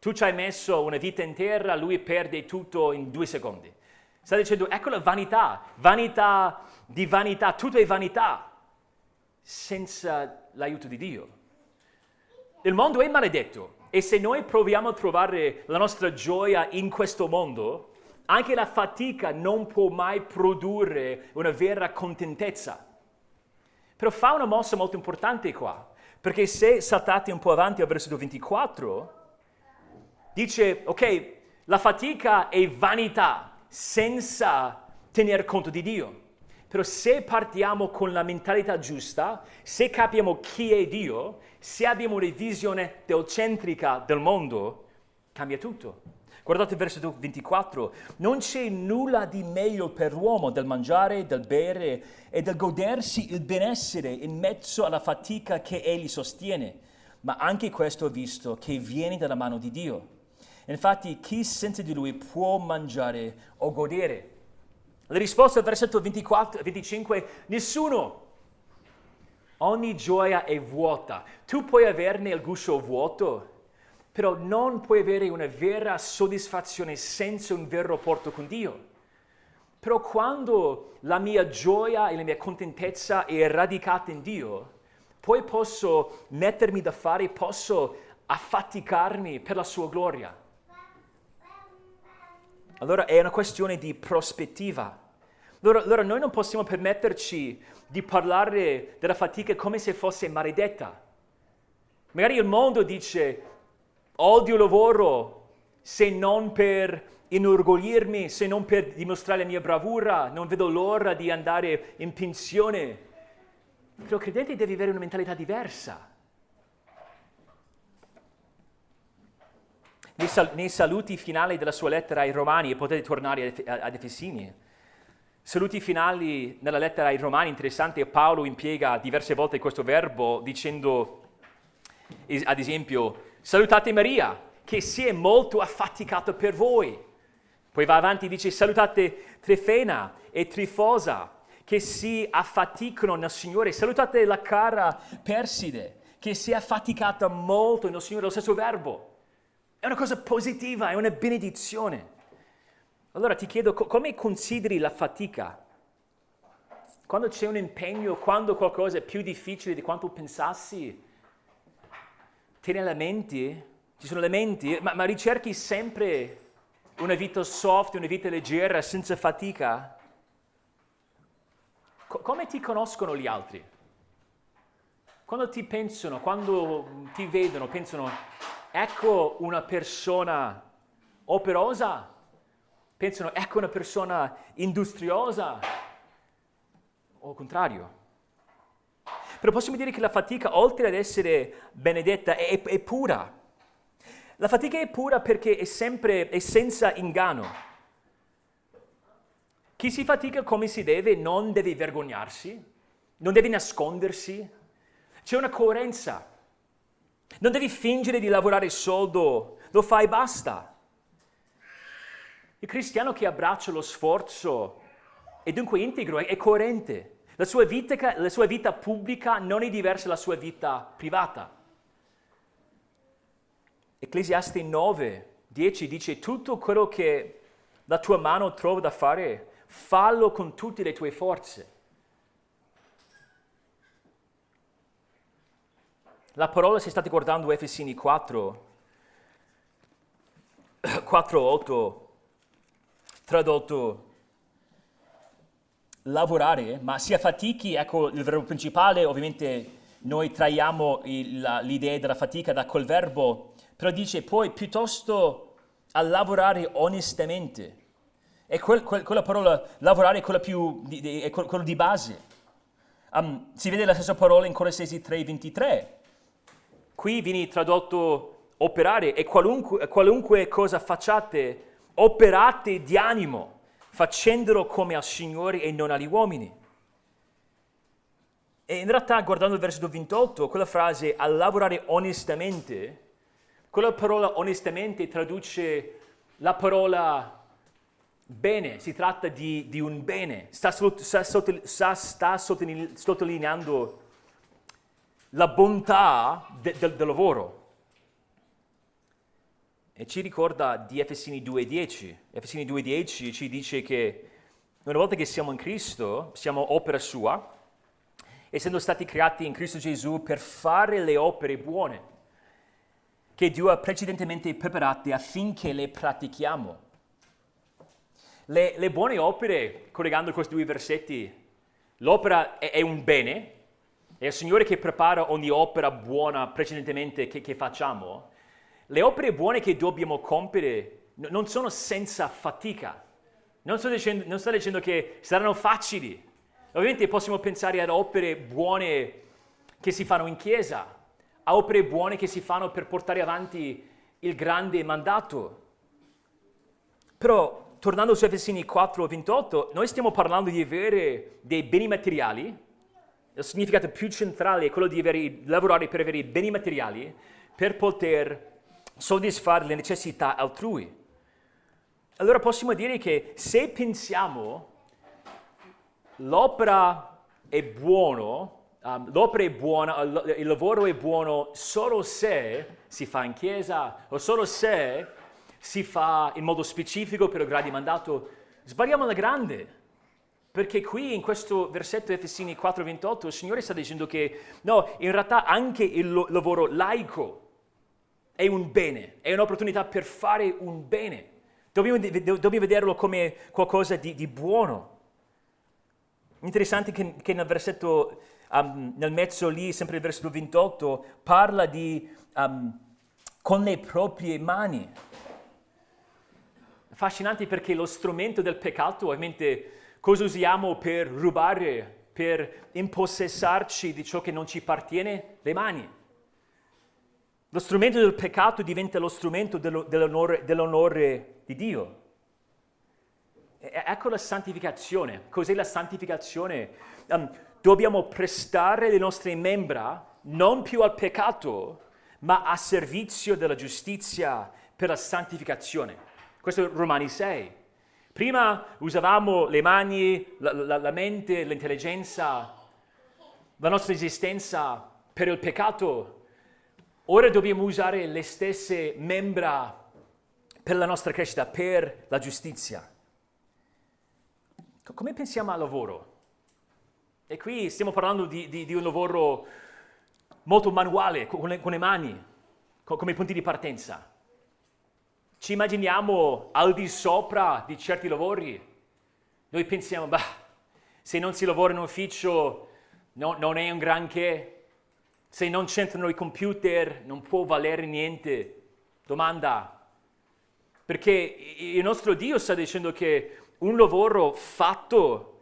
Tu ci hai messo una vita intera, lui perde tutto in due secondi. Sta dicendo, ecco la vanità, vanità di vanità, tutto è vanità, senza l'aiuto di Dio. Il mondo è maledetto e se noi proviamo a trovare la nostra gioia in questo mondo, anche la fatica non può mai produrre una vera contentezza. Però fa una mossa molto importante qua, perché se saltate un po' avanti al versetto 24, dice, ok, la fatica è vanità, senza tener conto di Dio. Però se partiamo con la mentalità giusta, se capiamo chi è Dio, se abbiamo una visione teocentrica del mondo, cambia tutto. Guardate il versetto 24, non c'è nulla di meglio per l'uomo del mangiare, del bere e del godersi il benessere in mezzo alla fatica che egli sostiene, ma anche questo visto che viene dalla mano di Dio. Infatti chi senza di lui può mangiare o godere? La risposta al versetto 24, 25, nessuno. Ogni gioia è vuota. Tu puoi averne il guscio vuoto, però non puoi avere una vera soddisfazione senza un vero rapporto con Dio. Però quando la mia gioia e la mia contentezza è radicata in Dio, poi posso mettermi da fare, posso affaticarmi per la sua gloria. Allora è una questione di prospettiva. Allora, allora, noi non possiamo permetterci di parlare della fatica come se fosse maledetta. Magari il mondo dice odio il lavoro se non per inorgoglirmi, se non per dimostrare la mia bravura, non vedo l'ora di andare in pensione. Però il credente deve avere una mentalità diversa. Nei, sal- nei, saluti finali della sua lettera ai Romani, e potete tornare ad Efesini, saluti finali nella lettera ai Romani, interessante, Paolo impiega diverse volte questo verbo dicendo, ad esempio, salutate Maria, che si è molto affaticata per voi. Poi va avanti e dice, salutate Trefena e Trifosa, che si affaticano nel Signore. Salutate la cara Perside, che si è affaticata molto nel Signore, lo stesso verbo. È una cosa positiva, è una benedizione. Allora ti chiedo co- come consideri la fatica? Quando c'è un impegno, quando qualcosa è più difficile di quanto pensassi, te ne lamenti? Ci sono lamenti, ma, ma ricerchi sempre una vita soft, una vita leggera, senza fatica? co- come ti conoscono gli altri? Quando ti pensano, quando ti vedono, pensano, ecco una persona operosa, pensano, ecco una persona industriosa, o contrario. Però possiamo dire che la fatica, oltre ad essere benedetta, è, è pura. La fatica è pura perché è sempre, è senza inganno. Chi si fatica come si deve non deve vergognarsi, non deve nascondersi, c'è una coerenza. Non devi fingere di lavorare soldo, lo fai e basta. Il cristiano che abbraccia lo sforzo e dunque integro è coerente. La sua, vita, la sua vita pubblica non è diversa dalla sua vita privata. Ecclesiaste 9, 10 dice tutto quello che la tua mano trova da fare, fallo con tutte le tue forze. La parola, se state guardando Efesini 4, 4, 8, tradotto lavorare, ma sia fatichi, ecco il verbo principale, ovviamente noi traiamo l'idea della fatica da quel verbo, però dice poi piuttosto a lavorare onestamente. E quel, quel, quella parola lavorare è quella più di, è quello di base. Um, si vede la stessa parola in Colossesi 3:23. Qui viene tradotto operare e qualunque, qualunque cosa facciate, operate di animo, facendolo come al Signore e non agli uomini. E in realtà, guardando il versetto 28, quella frase a lavorare onestamente, quella parola onestamente traduce la parola bene, si tratta di, di un bene, sta, sta, sta, sta sottolineando la bontà de, de, del lavoro. E ci ricorda di Efesini 2.10. Efesini 2.10 ci dice che una volta che siamo in Cristo, siamo opera sua, essendo stati creati in Cristo Gesù per fare le opere buone che Dio ha precedentemente preparate affinché le pratichiamo. Le, le buone opere, collegando questi due versetti, l'opera è, è, un bene, è il Signore che prepara ogni opera buona precedentemente che, che facciamo. Le opere buone che dobbiamo compiere non sono senza fatica. Non sto, dicendo, non sto dicendo che saranno facili. Ovviamente possiamo pensare ad opere buone che si fanno in chiesa, a opere buone che si fanno per portare avanti il grande mandato. Però tornando su Efesini 4, 28, noi stiamo parlando di avere dei beni materiali, il significato più centrale è quello di avere, lavorare per avere beni materiali per poter soddisfare le necessità altrui. Allora possiamo dire che se pensiamo l'opera è buono, um, l'opera è buona, il lavoro è buono solo se si fa in chiesa o solo se si fa in modo specifico per il grande mandato, sbagliamo alla grande. Perché qui in questo versetto Efesini 4:28 il Signore sta dicendo che no, in realtà anche il lavoro laico è un bene, è un'opportunità per fare un bene. Dobbiamo, dobbiamo vederlo come qualcosa di, di buono. Interessante che, che nel versetto, um, nel mezzo lì, sempre il versetto 28, parla di um, con le proprie mani affascinanti perché lo strumento del peccato, ovviamente, cosa usiamo per rubare, per impossessarci di ciò che non ci appartiene? Le mani. Lo strumento del peccato diventa lo strumento dello, dell'onore, dell'onore, di Dio. E, ecco la santificazione. Cos'è la santificazione? Um, dobbiamo prestare le nostre membra non più al peccato, ma a servizio della giustizia per la santificazione. Questo è Romani 6. Prima usavamo le mani, la, la, la mente, l'intelligenza, la nostra esistenza per il peccato. Ora dobbiamo usare le stesse membra per la nostra crescita, per la giustizia. Come pensiamo al lavoro? E qui stiamo parlando di, di, di un lavoro molto manuale, con le, con le mani, con, come punti di partenza. Ci immaginiamo al di sopra di certi lavori. Noi pensiamo, bah, Se non si lavora in ufficio no, non è un granché. Se non c'entrano i computer non può valere niente. Domanda. Perché il nostro Dio sta dicendo che un lavoro fatto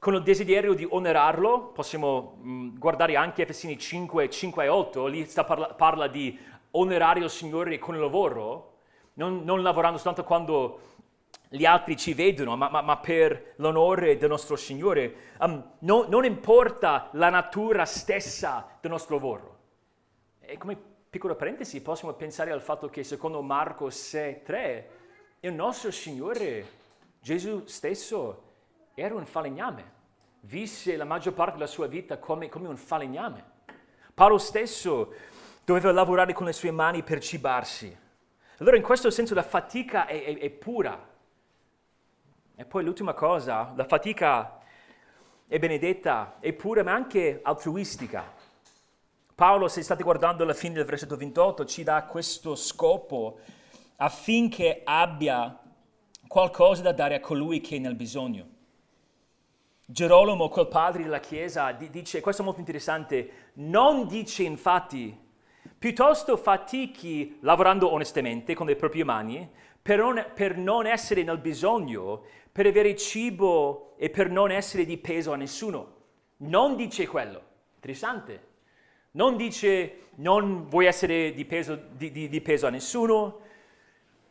con il desiderio di onorarlo, possiamo mm, guardare anche Efesini 5, 5 e 8, lì parla, parla, di onorare il Signore con il lavoro, non, non lavorando soltanto quando gli altri ci vedono, ma, ma, ma per l'onore del nostro Signore. Um, no, non importa la natura stessa del nostro lavoro. E come piccola parentesi possiamo pensare al fatto che secondo Marco 6,3 il nostro Signore, Gesù stesso, era un falegname. Visse la maggior parte della sua vita come, come un falegname. Paolo stesso doveva lavorare con le sue mani per cibarsi. Allora in questo senso la fatica è, è, è pura. E poi l'ultima cosa, la fatica è benedetta, è pura ma anche altruistica. Paolo, se state guardando alla fine del versetto 28, ci dà questo scopo affinché abbia qualcosa da dare a colui che è nel bisogno. Gerolamo, quel padre della Chiesa, dice, questo è molto interessante, non dice infatti, piuttosto fatichi lavorando onestamente con le proprie mani per non, per non essere nel bisogno, per avere cibo e per non essere di peso a nessuno. Non dice quello. Interessante. Non dice non vuoi essere di peso, di, di, di peso a nessuno,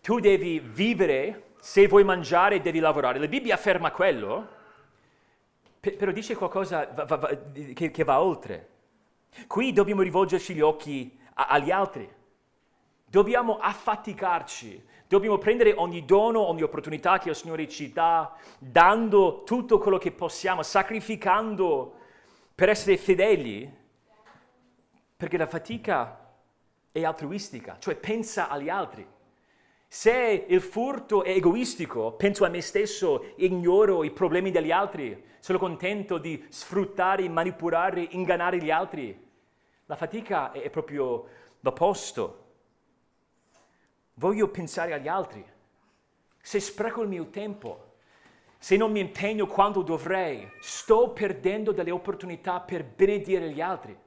tu devi vivere, se vuoi mangiare devi lavorare. La Bibbia afferma quello, però dice qualcosa che, va oltre. Qui dobbiamo rivolgerci gli occhi agli altri. Dobbiamo affaticarci, dobbiamo prendere ogni dono, ogni opportunità che il Signore ci dà, dando tutto quello che possiamo, sacrificando per essere fedeli, perché la fatica è altruistica, cioè pensa agli altri. Se il furto è egoistico, penso a me stesso, ignoro i problemi degli altri, sono contento di sfruttare, manipolare, ingannare gli altri. La fatica è proprio l'opposto. Voglio pensare agli altri. Se spreco il mio tempo, se non mi impegno quando dovrei, sto perdendo delle opportunità per benedire gli altri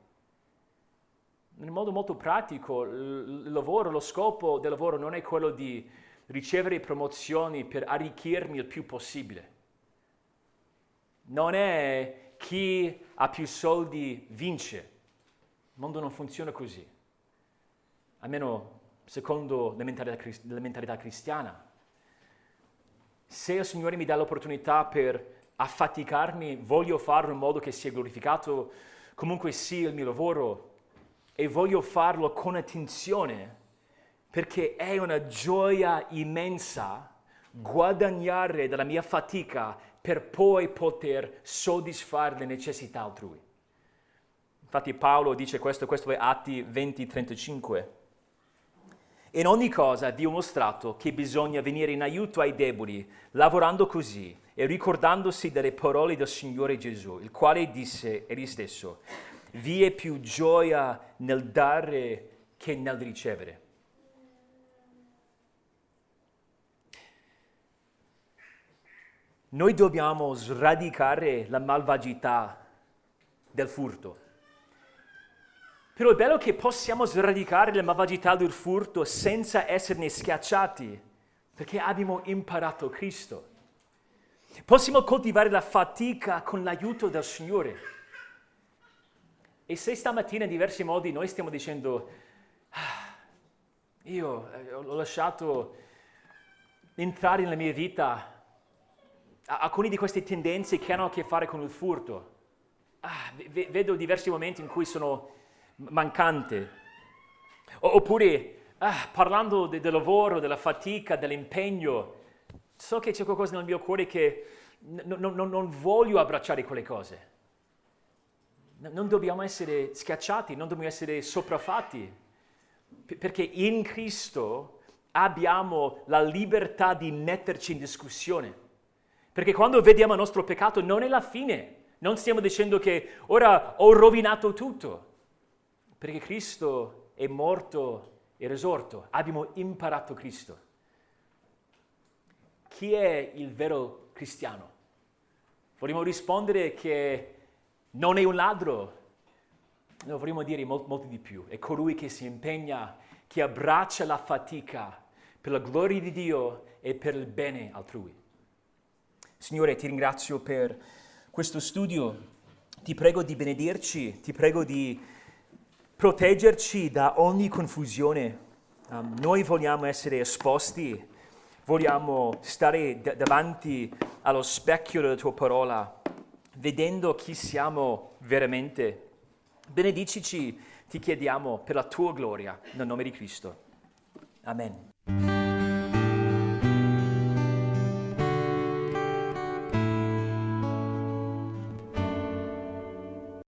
in modo molto pratico, il lavoro, lo scopo del lavoro non è quello di ricevere promozioni per arricchirmi il più possibile. Non è chi ha più soldi vince. Il mondo non funziona così. Almeno secondo la mentalità, la mentalità cristiana. Se il Signore mi dà l'opportunità per affaticarmi, voglio farlo in modo che sia glorificato comunque sia il mio lavoro, e voglio farlo con attenzione perché è una gioia immensa guadagnare dalla mia fatica per poi poter soddisfare le necessità altrui. Infatti Paolo dice questo, questo è Atti 20-35. In ogni cosa vi ho mostrato che bisogna venire in aiuto ai deboli, lavorando così e ricordandosi delle parole del Signore Gesù, il quale disse egli stesso, vi è più gioia nel dare che nel ricevere. Noi dobbiamo sradicare la malvagità del furto. Però è bello che possiamo sradicare la malvagità del furto senza esserne schiacciati, perché abbiamo imparato Cristo. Possiamo coltivare la fatica con l'aiuto del Signore. E se stamattina in diversi modi noi stiamo dicendo, ah, io eh, ho lasciato entrare nella mia vita alcune di queste tendenze che hanno a che fare con il furto, ah, vedo diversi momenti in cui sono mancante. Oppure, ah, parlando de- del lavoro, della fatica, dell'impegno, so che c'è qualcosa nel mio cuore che n- n- non voglio abbracciare quelle cose. Non dobbiamo essere schiacciati, non dobbiamo essere sopraffatti, perché in Cristo abbiamo la libertà di metterci in discussione. Perché quando vediamo il nostro peccato non è la fine, non stiamo dicendo che ora ho rovinato tutto, perché Cristo è morto e risorto, abbiamo imparato Cristo. Chi è il vero cristiano? Vorremmo rispondere che non è un ladro. No, vorremmo dire molto, di più. È colui che si impegna, che abbraccia la fatica per la gloria di Dio e per il bene altrui. Signore, ti ringrazio per questo studio. Ti prego di benedirci, ti prego di proteggerci da ogni confusione. Um, noi vogliamo essere esposti, vogliamo stare d- davanti allo specchio della tua parola, vedendo chi siamo veramente. Benedicici, ti chiediamo, per la tua gloria, nel nome di Cristo. Amen.